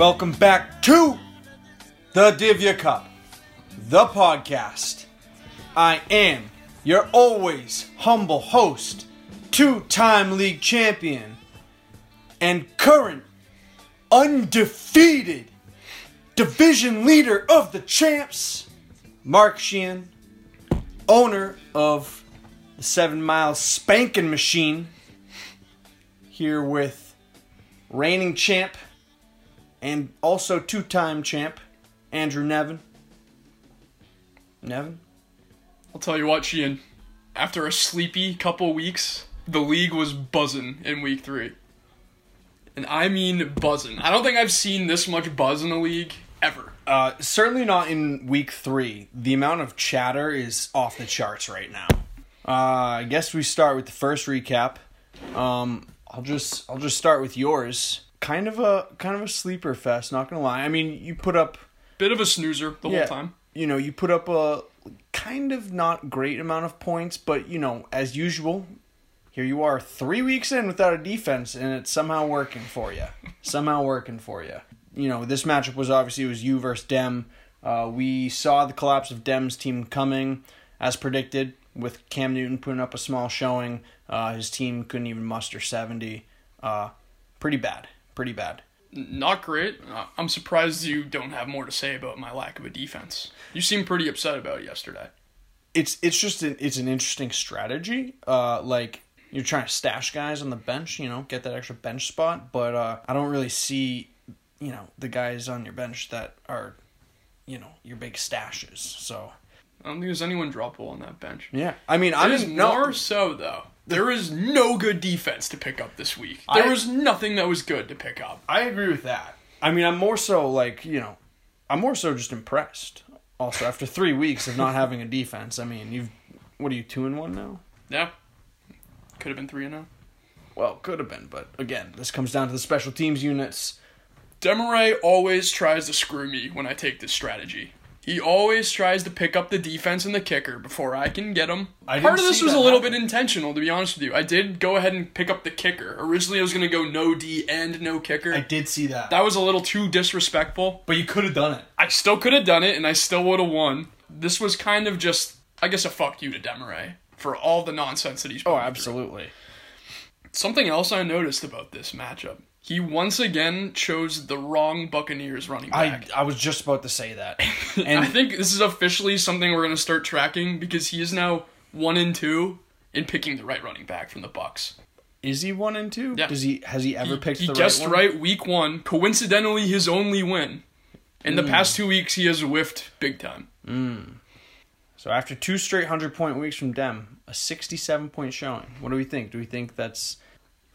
Welcome back to the Divya Cup, the podcast. I am your always humble host, two time league champion, and current undefeated division leader of the champs, Mark Sheehan, owner of the Seven Mile Spanking Machine, here with reigning champ and also two time champ, Andrew Nevin. Nevin? I'll tell you what, Sheehan. After a sleepy couple weeks, the league was buzzing in week three. And I mean buzzing. I don't think I've seen this much buzz in the league ever. Uh, certainly not in week three. The amount of chatter is off the charts right now. Uh, I guess we start with the first recap. Um, I'll just I'll just start with yours. Kind of a kind of a sleeper fest. Not gonna lie. I mean, you put up Bit of a snoozer the yeah, whole time. You know, you put up a kind of not great amount of points, but you know, as usual, here you are three weeks in without a defense, and it's somehow working for you. somehow working for you. You know, this matchup was obviously it was you versus Dem. Uh, we saw the collapse of Dem's team coming, as predicted, with Cam Newton putting up a small showing. Uh, his team couldn't even muster seventy. Uh, pretty bad. Pretty bad. Not great. Uh, I'm surprised you don't have more to say about my lack of a defense. You seem pretty upset about it yesterday. it's it's just an, it's an interesting strategy. Uh, like you're trying to stash guys on the bench, you know, get that extra bench spot. But uh, I don't really see, you know, the guys on your bench that are, you know, your big stashes. So I don't think there's anyone droppable on that bench. yeah, I mean, I didn't more so though. There is no good defense to pick up this week. There I- was nothing that was good to pick up. I agree with that. I mean, I'm more so like you know, I'm more so just impressed. Also, after three weeks of not having a defense, I mean, you've what are you two and one now? Yeah. Could have been three and oh. Well, could have been, but again, this comes down to the special teams units. Demaray always tries to screw me when I take this strategy. He always tries to pick up the defense and the kicker before I can get him. I Part of this was a little happen. bit intentional, to be honest with you. I did go ahead and pick up the kicker. Originally, I was going to go no D and no kicker. I did see that, that was a little too disrespectful. but you could have done it. I still could have done it, and I still would have won. This was kind of just, I guess, a fuck you to Demaray for all the nonsense that he's. Oh, me through. absolutely. Something else I noticed about this matchup. He once again chose the wrong Buccaneers running back. I I was just about to say that. And I think this is officially something we're going to start tracking because he is now one and two in picking the right running back from the Bucks. is he one and two? Yeah. Does he has he ever He, picked he the guessed right right, week one. Coincidentally, his only win. In Hmm. the past two weeks, he has whiffed big time. So after two straight hundred point weeks from Dem, a sixty-seven point showing. What do we think? Do we think that's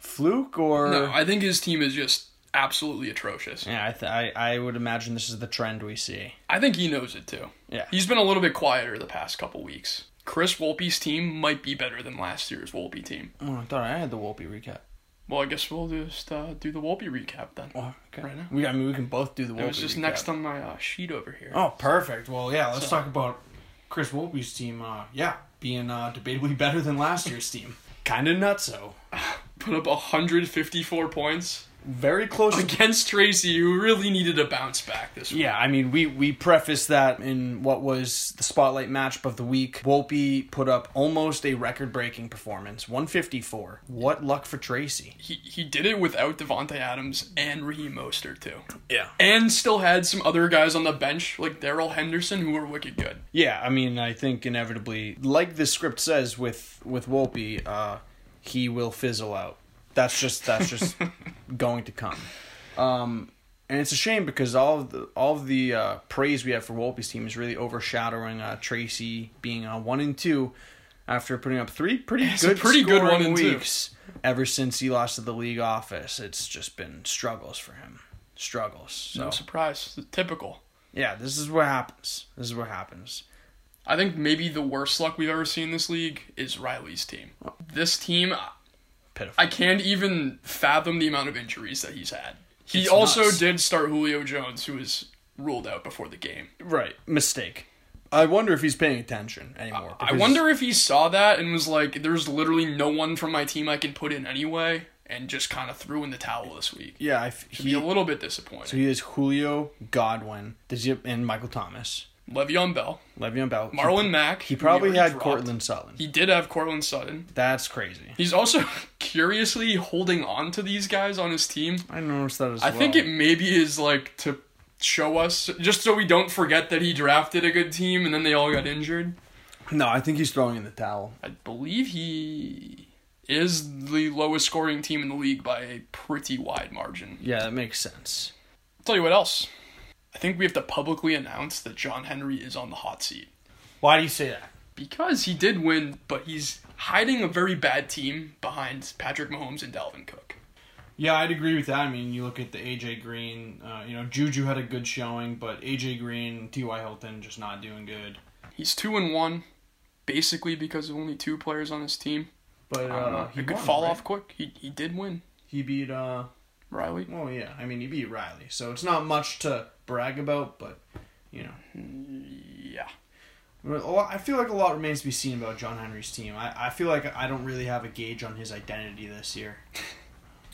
fluke or? No, I think his team is just absolutely atrocious. yeah, I, th- I I would imagine this is the trend we see. I think he knows it too. Yeah. He's been a little bit quieter the past couple weeks. Chris Wolpe's team might be better than last year's Wolpe team. Oh, I thought I had the Wolpe recap. Well, I guess we'll just uh, do the Wolpe recap then. Oh, okay. Right now? We I mean we can both do the Wolpe. It was just recap. next on my uh, sheet over here. Oh, perfect. Well, yeah. Let's So- talk about Chris Wolpe's team. Uh, yeah, being uh, debatably better than last year's team. Kind of nutso. Put up 154 points Very close. against Tracy, who really needed a bounce back this week. Yeah, I mean, we we prefaced that in what was the spotlight matchup of the week. Wolpe put up almost a record-breaking performance, 154. What luck for Tracy. He, he did it without Davante Adams and Raheem Mostert, too. Yeah. And still had some other guys on the bench, like Darrell Henderson, who were wicked good. Yeah, I mean, I think inevitably, like the script says with with Wolpe, uh, he will fizzle out. That's just that's just going to come. Um, and it's a shame because all of the all of the uh, praise we have for Wolpe's team is really overshadowing uh, Tracy being uh, one and two after putting up three pretty It's a good pretty good one and two. Ever since he lost to the league office, it's just been struggles for him. Struggles. So No surprise. Typical. yeah, this is what happens. This is what happens. I think maybe the worst luck we've ever seen in this league is Riley's team. Oh. This team, Pitiful. I can't even fathom the amount of injuries that he's had. He It's also nuts. did start Julio Jones, who was ruled out before the game. Right, mistake. I wonder if he's paying attention anymore. I wonder if he saw that and was like, "There's literally no one from my team I can put in anyway." and just kind of threw in the towel this week. Yeah, I f- Be a little bit disappointed. so he is Julio Godwin, does he, and Michael Thomas, Le'Veon Bell, Le'Veon Bell. Marlon Mack. He probably had dropped. Courtland Sutton. He did have Courtland Sutton. That's crazy. He's also curiously holding on to these guys on his team. I noticed that as I well. I think it maybe is like to show us, just so we don't forget that he drafted a good team and then they all got injured. No, I think he's throwing in the towel. I believe he is the lowest scoring team in the league by a pretty wide margin. Yeah, that makes sense. I'll tell you what else. I think we have to publicly announce that John Henry is on the hot seat. Why do you say that? Because he did win, but he's hiding a very bad team behind Patrick Mahomes and Dalvin Cook. Yeah, I'd agree with that. I mean, you look at the AJ Green. Uh, you know, Juju had a good showing, but AJ Green, T.Y. Hilton just not doing good. He's two and one, basically because of only two players on his team. But I don't know. uh, he could won, fall right? off quick. He he did win. He beat. uh Riley. Well, yeah. I mean, he beat Riley, so it's not much to brag about. But you know, Yeah. I feel like a lot remains to be seen about John Henry's team. I, I feel like I don't really have a gauge on his identity this year.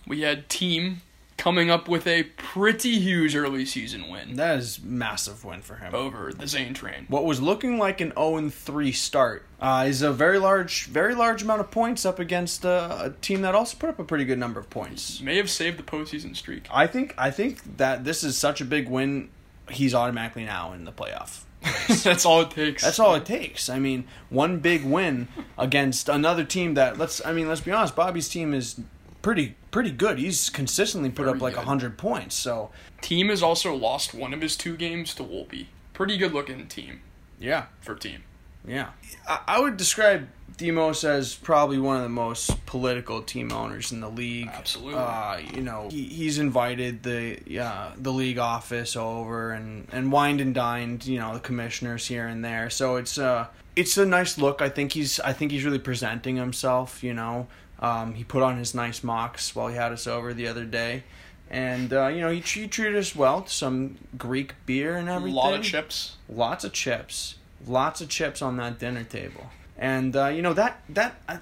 We had team coming up with a pretty huge early season win That is massive win for him. over the Zane train. What was looking like an 0 3 start uh, is a very large, very large amount of points up against uh, a team that also put up a pretty good number of points. May have saved the postseason streak. I think I think that this is such a big win. He's automatically now in the playoff. That's all it takes. That's all it takes. I mean, one big win against another team that let's. I mean, let's be honest. Bobby's team is pretty pretty good. He's consistently put Very up like good. hundred points. So Team has also lost one of his two games to Wolpe. Pretty good looking team yeah, for team. yeah. I, I would describe Dimos as probably one of the most political team owners in the league. Absolutely. Uh, you know, he, he's invited the uh, the league office over and and wined and dined. You know, the commissioners here and there. So it's uh it's a nice look. I think he's I think he's really presenting himself. You know, um, he put on his nice mocks while he had us over the other day. And uh, you know he, he treated us well. Some Greek beer and everything. A lot of chips. Lots of chips. Lots of chips on that dinner table. And uh, you know that that I,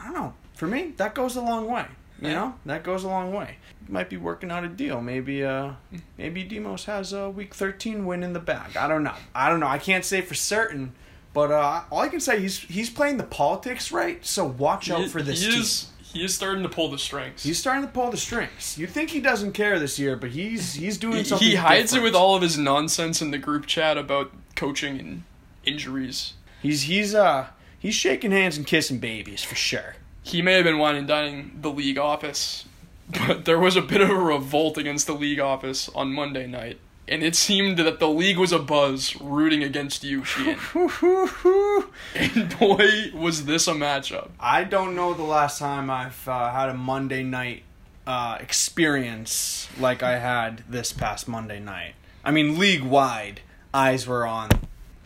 I don't know. For me, that goes a long way. You Yeah. know, that goes a long way. Might be working out a deal. Maybe uh maybe Dimos has a week 13 win in the bag. I don't know. I don't know. I can't say for certain, but uh all I can say he's he's playing the politics right. So watch out He- for this he team. is he is starting to pull the strings. He's starting to pull the strings. You think he doesn't care this year, but he's he's doing something. he hides different. it with all of his nonsense in the group chat about coaching and injuries. He's he's uh he's shaking hands and kissing babies for sure. He may have been wine and dining the league office, but there was a bit of a revolt against the league office on Monday night, and it seemed that the league was a buzz rooting against you, Sheehan. and boy, was this a matchup. I don't know the last time I've uh, had a Monday night uh, experience like I had this past Monday night. I mean, league wide, eyes were on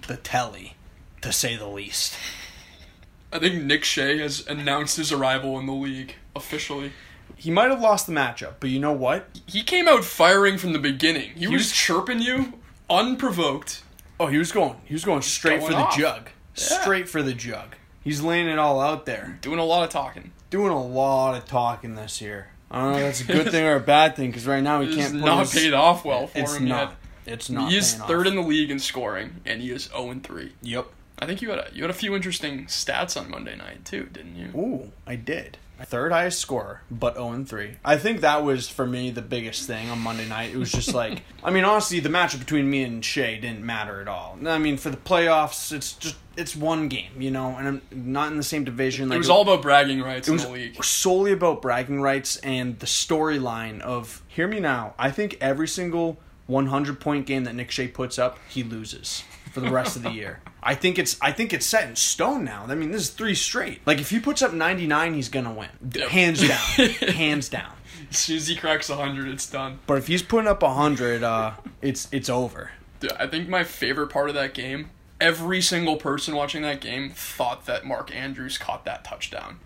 the telly, to say the least. I think Nick Shea has announced his arrival in the league officially. He might have lost the matchup, but you know what? He came out firing from the beginning. He, was, was- chirping you unprovoked. Oh, he was going. He was going straight Going for the off. jug. Yeah. Straight for the jug. He's laying it all out there. Doing a lot of talking. Doing a lot of talking this year. I don't know if that's a good thing or a bad thing because right now he It's can't. put not his- paid off well for It's him not. yet. It's not. he is paying third off. in the league in scoring, and he is 0 and 3. Yep. I think you had a you had a few interesting stats on Monday night too, didn't you? Ooh, I did. Third highest scorer, but 0 and 3. I think that was for me the biggest thing on Monday night. It was just like, I mean, honestly, the matchup between me and Shea didn't matter at all. I mean, for the playoffs, it's just it's one game, you know, and I'm not in the same division. Like it was all about bragging rights it in was the league. solely about bragging rights and the storyline of hear me now. I think every single 100 point game that Nick Shea puts up, he loses for the rest of the year. I think it's I think it's set in stone now. I mean, this is three straight. Like if he puts up 99, he's gonna win, Yep. hands down, hands down. As soon as he cracks 100, it's done. But if he's putting up 100, uh, it's it's over. Dude, I think my favorite part of that game, every single person watching that game thought that Mark Andrews caught that touchdown.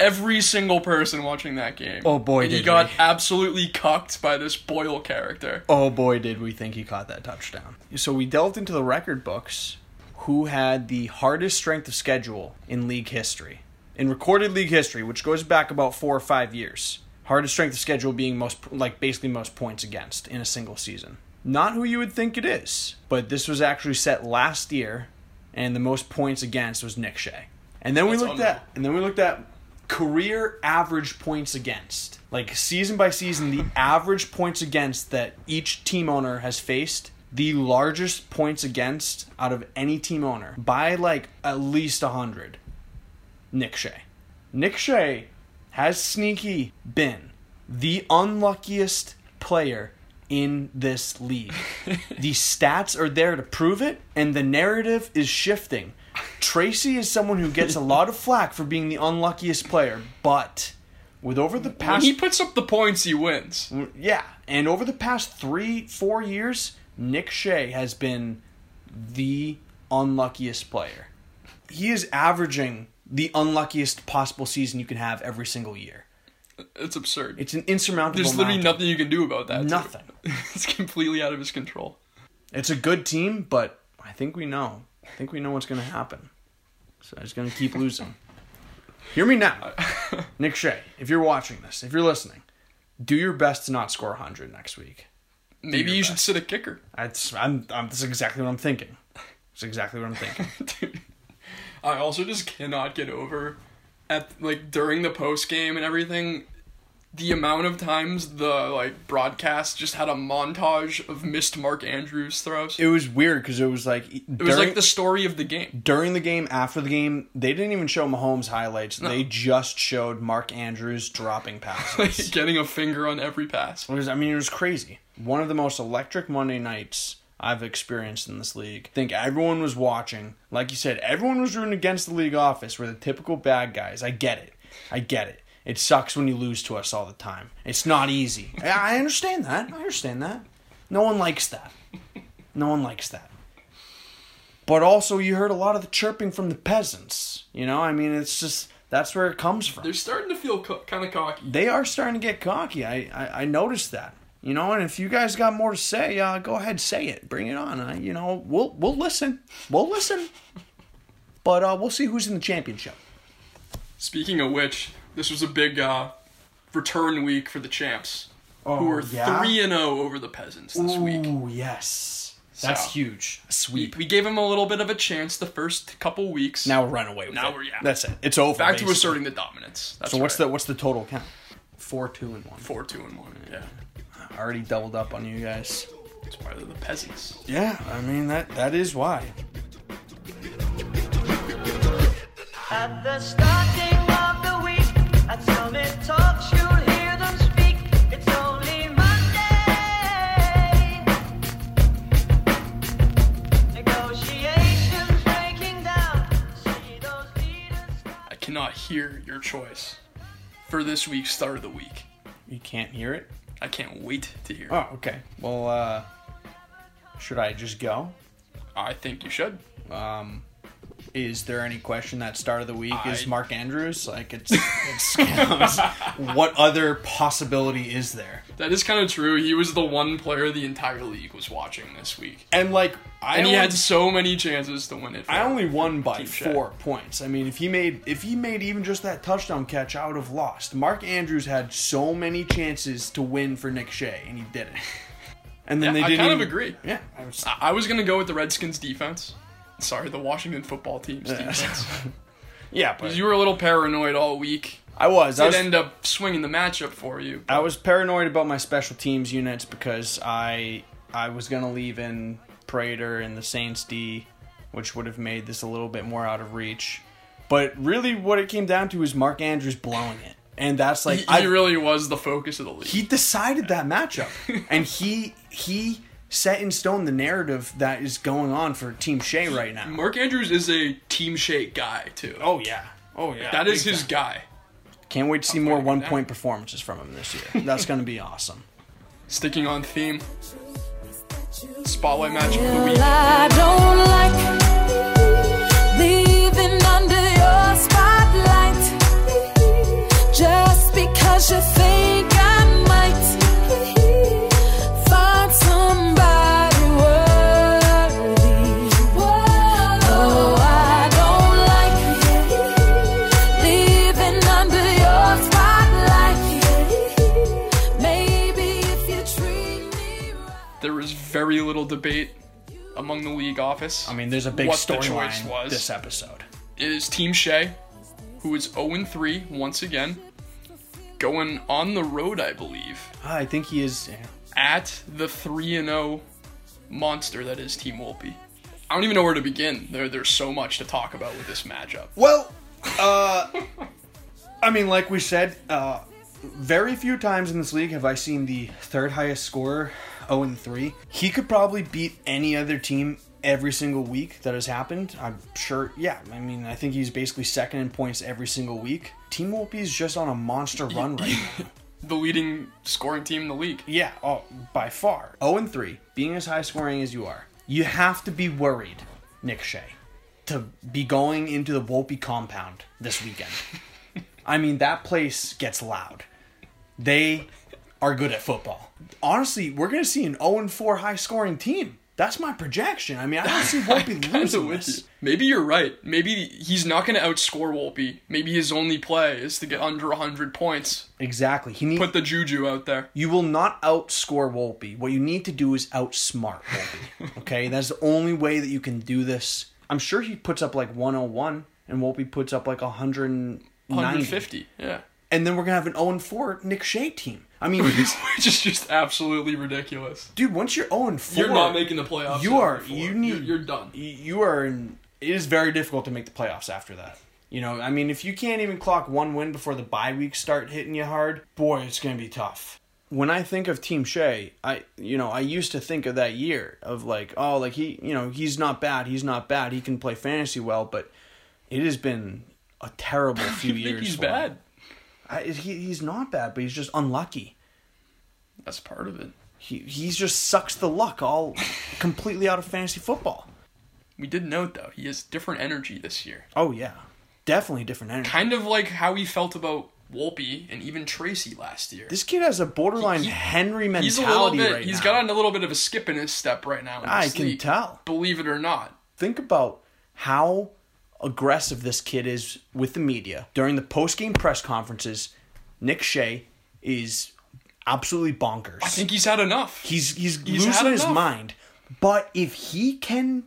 Every single person watching that game. Oh, boy, And he got we. absolutely cucked by this Boyle character. Oh boy, did we think he caught that touchdown. So we delved into the record books. Who had the hardest strength of schedule in league history? in recorded league history, which goes back about four or five years. Hardest strength of schedule being most, like basically most points against in a single season. Not who you would think it is, but this was actually set last year, and the most points against was Nick Shea. And then we looked at, and then we looked at career average points against, like season by season, the average points against that each team owner has faced. The largest points against out of any team owner by like at least 100 Nick Shea. Nick Shea has sneaky been the unluckiest player in this league. the stats are there to prove it, and the narrative is shifting. Tracy is someone who gets a lot of flack for being the unluckiest player, but with over the When past he puts up the points, he wins. yeah, and over the past three, four years, Nick Shea has been the unluckiest player. He is averaging the unluckiest possible season you can have every single year. It's absurd. It's an insurmountable. There's literally mountain. nothing you can do about that. Nothing. it's completely out of his control. It's a good team, but I think we know. I think we know what's going to happen. So he's going to keep losing. Hear me now, Nick Shea. If you're watching this, if you're listening, do your best to not score 100 next week. Maybe your you should sit a kicker. That's I'm, I'm that's exactly what I'm thinking. That's exactly what I'm thinking. Dude, I also just cannot get over at like during the post game and everything the amount of times the like broadcast just had a montage of missed Mark Andrews throws. It, It was weird because it was like during, was like the story of the game. during the game, after the game, they didn't even show Mahomes highlights. They just showed Mark Andrews dropping passes. Getting a finger on every pass. It was, I mean, it was crazy. One of the most electric Monday nights I've experienced in this league. I think everyone was watching. Like you said, everyone was rooting against the league office. We're the typical bad guys. I get it. I get it. It sucks when you lose to us all the time. It's not easy. I understand that. I understand that. No one likes that. No one likes that. But also, you heard a lot of the chirping from the peasants. You know, I mean, it's just that's where it comes from They're starting to feel co- kind of cocky. they are starting to get cocky. I, I, I noticed that. You know, and if you guys got more to say, uh, go ahead, say it. Bring it on. Uh, you know, we'll we'll listen. We'll listen. But uh, we'll see who's in the championship. Speaking of which, this was a big uh, return week for the champs, Oh, who were three and zero over the peasants this week. Ooh, yes, that's So- huge. A sweep. we gave them a little bit of a chance the first couple weeks. Now we're running away with Now it. we're- yeah. That's it. It's over. back to asserting the dominance. That's So what's right. the what's the total count? Four, two, and one. four, two, and one? Yeah, I already doubled up on you guys. it's why they're the peasants. Yeah, I mean that that is why. At the starting cannot hear your choice for this week's start of the week. You can't hear it. I can't wait to hear. Oh, okay. Well, uh, should I just go? I think you should. Um, is there any question that start of the week is Mark Andrews? Like it's, it's what other possibility is there? That is kind of true. He was the one player the entire league was watching this week, And like I and he only, had so many chances to win it. for I only won by four points. I mean, if he made if he made even just that touchdown catch, I would have lost. Mark Andrews had so many chances to win for Nick Shea, and he didn't. And then Yeah, they didn't. kind of agree. Yeah, I was, I I was gonna go with the Redskins defense. Sorry, the Washington football team's defense. yeah, but You were a little paranoid all week. I was. I It was ended up swinging the matchup for you. I was paranoid about my special teams units because I I was gonna leave in Prater and the Saints D, which would have made this a little bit more out of reach. But really, what it came down to is Mark Andrews blowing it, and that's like he, I, he really was the focus of the league. he decided that matchup, and he he set in stone the narrative that is going on for Team Shea right now. Mark Andrews is a Team Shea guy too. Oh yeah, oh yeah, that is his time. guy. Can't wait to see I'll more one point performances from him this year. That's gonna be awesome. Sticking on theme. Spotlight match of the week. I don't like leaving under your spotlight just because you think very little debate among the league office. I mean, there's a big What the choice storyline was. this episode. It is Team Shea, who is 0 3 once again, going on the road, I believe, Ah, I think he is. yeah. at the 3 0 monster that is Team Wolpe. I don't even know where to begin. There, there's so much to talk about with this matchup. Well, uh, I mean, like we said, uh, very few times in this league have I seen the third highest scorer 0 and 3. He could probably beat any other team every single week that has happened. I'm sure, yeah. I mean, I think he's basically second in points every single week. Team Wolpe is just on a monster run right now. The leading scoring team in the league. Yeah, oh, by far. 0 and 3, being as high scoring as you are, you have to be worried, Nick Shea, to be going into the Wolpe compound this weekend. I mean, that place gets loud. They are good at football. Honestly, we're going to see an 0 and 4 high scoring team. That's my projection. I mean, I don't see Wolpe losing this. you. Maybe you're right. Maybe he's not going to outscore Wolpe. Maybe his only play is to get under 100 points. Exactly. He need, Put the juju out there. You will not outscore Wolpe. What you need to do is outsmart Wolpe. Okay, that's the only way that you can do this. I'm sure he puts up like 101, and Wolpe puts up like 190. 150. Yeah. And then we're gonna have an 0 4 Nick Shea team. I mean, Which is just absolutely ridiculous. dude, once you're 0 4, You're not making the playoffs. You are. You need. You're, you're done. You are. In, it is very difficult to make the playoffs after that. You know, I mean, if you can't even clock one win before the bye weeks start hitting you hard, boy, it's gonna be tough. When I think of Team Shea, I you know I used to think of that year of like, oh, like he, you know, he's not bad, he's not bad, he can play fantasy well, but it has been a terrible few You years. think he's for him. I, he, he's not bad, but he's just unlucky. That's part of it. He he's just sucks the luck all completely out of fantasy football. We did note though he has different energy this year. Oh yeah, definitely different energy. Kind of like how he felt about Wolpe and even Tracy last year. This kid has a borderline He- he- Henry mentality He's a little bit. right He's now. got a little bit of a skip in his step right now. I can tell. Believe it or not. Think about how aggressive this kid is with the media during the post game press conferences. Nick Shea is absolutely bonkers. I think he's had enough. he's he's, he's losing his mind. But if he can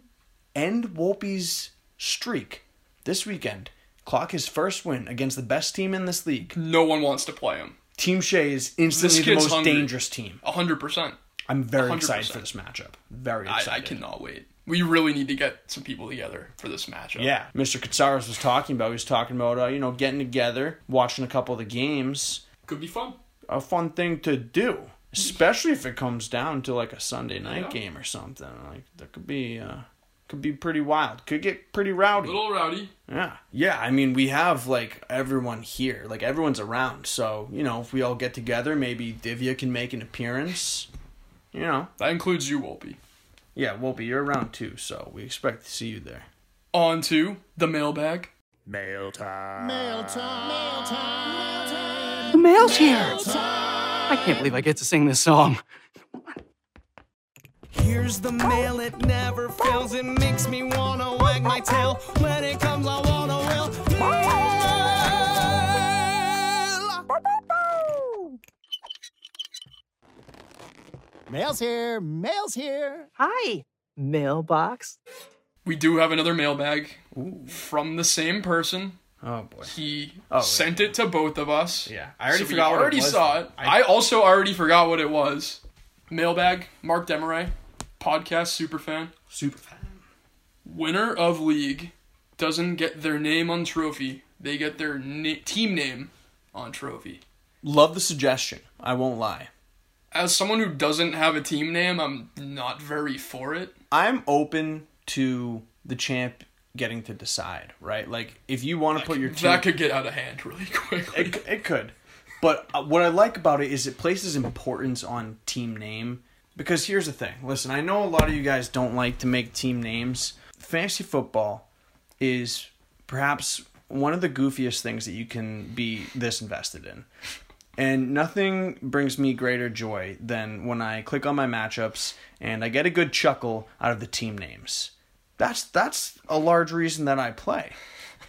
end Wolpe's streak this weekend, clock his first win against the best team in this league, no one wants to play him. Team Shea is instantly the most dangerous team. A hundred percent. I'm very 100%. excited for this matchup. Very I, excited. I cannot wait. We really need to get some people together for this matchup. Yeah, Mr. Katsaros was talking about. He was talking about uh, you know getting together, watching a couple of the games. could be fun. A fun thing to do, especially if it comes down to like a Sunday night Yeah. game or something. Like that could be uh, could be pretty wild. Could get pretty rowdy. A little rowdy. Yeah, yeah. I mean, we have like everyone here, like everyone's around. So you know, if we all get together, maybe Divya can make an appearance. You know, That includes you, Wolpe. Yeah, Wolpe, you're around too, so we expect to see you there. On to the mailbag. Mail time. Mail time. Mail time. Mail time. The mail's here. I can't believe I get to sing this song. Here's the mail, it never fails. It makes me wanna wag my tail. When it comes, I wanna will. Mail. Mail's here. Mail's here. Hi, mailbox. We do have another mailbag from the same person. Oh boy. He Oh, sent it to both of us. Yeah, I already So forgot We what it already was, saw it. I- I, also already forgot what it was. Mailbag. Mark Demaray, podcast superfan, Super fan. winner of league, doesn't get their name on trophy. They get their na- team name on trophy. Love the suggestion. I won't lie. As someone who doesn't have a team name, I'm not very for it. I'm open to the champ getting to decide, right? Like, if you want to put your team, That could get out of hand really quickly. it, it could. But uh, what I like about it is it places importance on team name. Because here's the thing. Listen, I know a lot of you guys don't like to make team names. Fantasy football is perhaps one of the goofiest things that you can be this invested in. And nothing brings me greater joy than when I click on my matchups and I get a good chuckle out of the team names. That's that's a large reason that I play.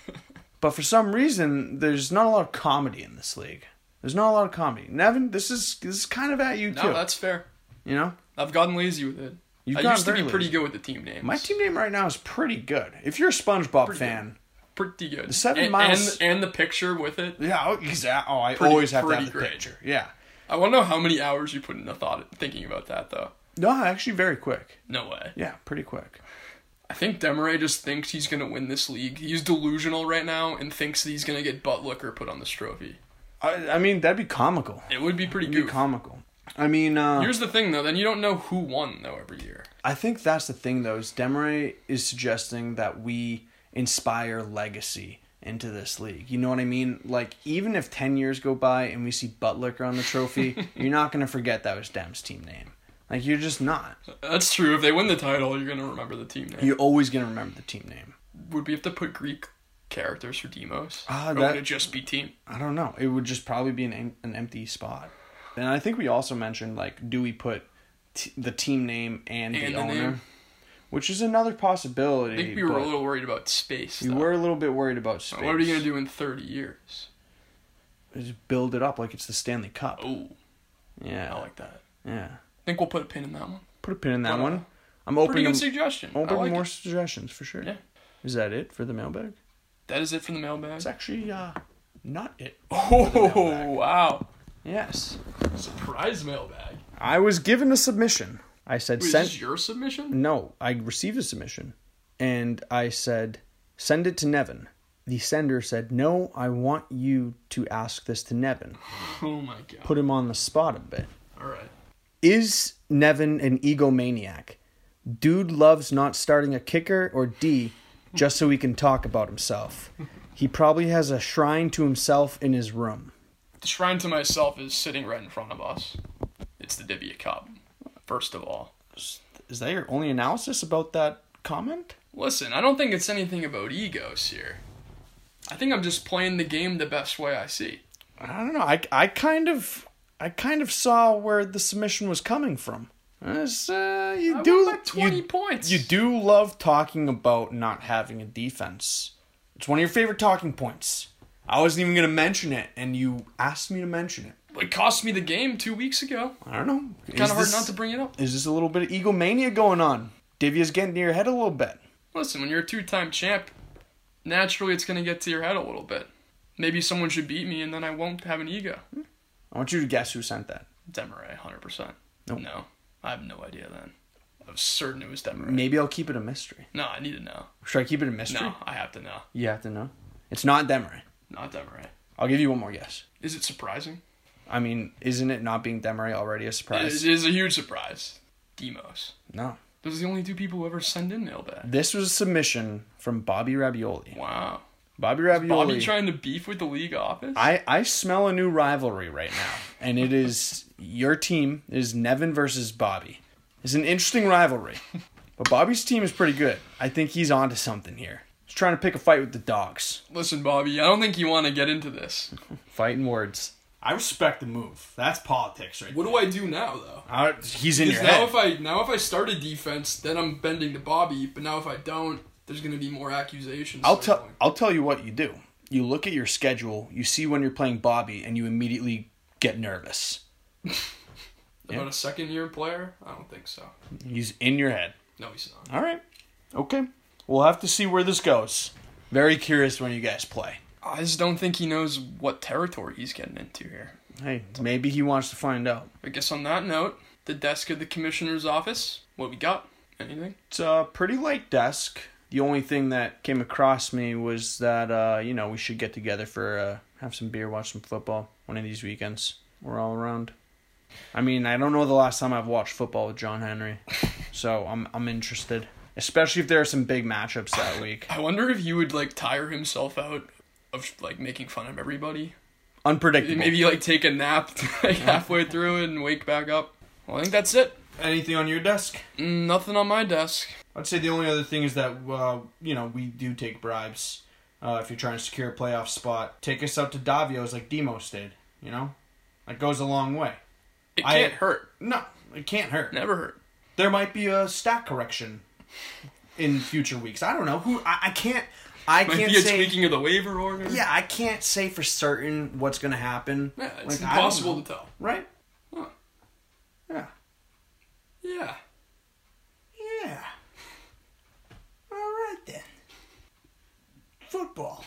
But for some reason, there's not a lot of comedy in this league. There's not a lot of comedy. Nevin, this is this is kind of at you too. no, that's fair. you know, I've gotten lazy with it. You've I used to be pretty lazy. good with the team names. My team name right now is pretty good. If you're a SpongeBob Pretty fan, pretty good. The seven and, miles- and, and the picture with it. yeah, oh, exactly. Oh, I Pretty- always have to have the great. picture. Yeah. I want to know how many hours you put into thought thinking about that though. No, actually, very quick. No way. Yeah, pretty quick. I think Demaray just thinks he's gonna win this league. He's delusional right now and thinks that he's gonna get butt liquor put on this trophy. I, I mean, that'd be comical. It would be pretty good. comical. I mean, uh, Here's the thing though, then you don't know who won though every year. I think that's the thing, though, is Demaray is suggesting that we inspire legacy into this league. You know what I mean? Like, even if 10 years go by and we see Buttlicker on the trophy, you're not going to forget that was Dem's team name. Like, you're just not. That's true. If they win the title, you're gonna remember the team name. You're always going to remember the team name. Would we have to put Greek characters for Dimos? Ah, or that- would it just be team? I don't know. It would just probably be an, an empty spot. And I think we also mentioned, like, do we put t- the team name and, And the, the owner? name. Which is another possibility. I think we were a little worried about space. We though. were a little bit worried about space. What are we gonna do in 30 years? Just build it up like it's the Stanley Cup. Oh, Yeah. I like that. Yeah. I think we'll put a pin in that one. Put a pin in that But, uh, one. I'm Pretty open good to, suggestion. Open like more it. suggestions for sure. Yeah. Is that it for the mailbag? That is it for the mailbag. It's actually uh not it. Oh wow! Yes. Surprise mailbag. I was given a submission. I said Wait, is send your submission? No, I received a submission and I said send it to Nevin. The sender said, "No, I want you to ask this to Nevin. Oh my god! Put him on the spot a bit." All right. Is Nevin an egomaniac? Dude loves not starting a kicker or D just so he can talk about himself. He probably has a shrine to himself in his room. The shrine to myself is sitting right in front of us. It's the Divya Cup. First of all, Is that your only analysis about that comment? listen. I don't think it's anything about egos here. I think I'm just playing the game the best way I see. I don't know. I, I kind of I kind of saw where the submission was coming from. It's, uh, you I do 20 you, points. You do love talking about not having a defense. It's one of your favorite talking points. I wasn't even going to mention it, and you asked me to mention it. It cost me the game two weeks ago. I don't know. Kind of hard not to bring it up. Is this a little bit of egomania going on? Divya's getting to your head a little bit. Listen, when you're a two-time champ, naturally it's gonna get to your head a little bit. Maybe someone should beat me, and then I won't have an ego. I want you to guess who sent that. Demaray, hundred percent. Nope. No, I have no idea. Then I was certain it was Demaray. Maybe I'll keep it a mystery. No, I need to know. Should I keep it a mystery? No, I have to know. You have to know. It's not Demaray. Not Demaray. I'll give you one more guess. Is it surprising? I mean, isn't it not being Demaray already a surprise? It is a huge surprise. Dimos. No. Those are the only two people who ever send in mailbag. This was a submission from Bobby Ravioli. Wow. Bobby Ravioli. Bobby trying to beef with the league office? I, I smell a new rivalry right now, and it is your team is Nevin versus Bobby. It's an interesting rivalry, but Bobby's team is pretty good. I think he's onto something here. He's trying to pick a fight with the dogs. Listen, Bobby, I don't think you want to get into this. Fighting words. I respect the move. That's politics, right? What do I do now, though? Uh, he's in your now head. if I now if I start a defense, then I'm bending to Bobby. But now if I don't, there's gonna be more accusations. I'll tell. I'll tell you what you do. You look at your schedule, you see when you're playing Bobby, and you immediately get nervous. about a second year player. I don't think so. He's in your head. No, he's not. All right. Okay. We'll have to see where this goes. Very curious when you guys play. I just don't think he knows what territory he's getting into here. Hey, maybe he wants to find out. I guess on that note, the desk of the commissioner's office. What we got? Anything? It's a pretty light desk. The only thing that came across me was that uh, you know we should get together for uh, have some beer, watch some football one of these weekends. We're all around. I mean, I don't know the last time I've watched football with John Henry, so I'm I'm interested, especially if there are some big matchups that week. I wonder if he would like tire himself out of like making fun of everybody. Unpredictable. Maybe like take a nap like halfway through and wake back up. Well, I think that's it. anything on your desk. Mm, Nothing on my desk. I'd say the only other thing is that uh, you know we do take bribes. Uh, if you're trying to secure a playoff spot, take us out to Davio's like Dimos did. You know, that goes a long way. It I- can't hurt. No, it can't hurt. Never hurt. There might be a stat correction in future weeks. I don't know who. I, I can't. I Might can't be a say, tweaking of the waiver order. Yeah, I can't say for certain what's going to happen. Yeah, it's like, impossible to tell. Right? Huh. Yeah. Yeah. Yeah. All right then. Football.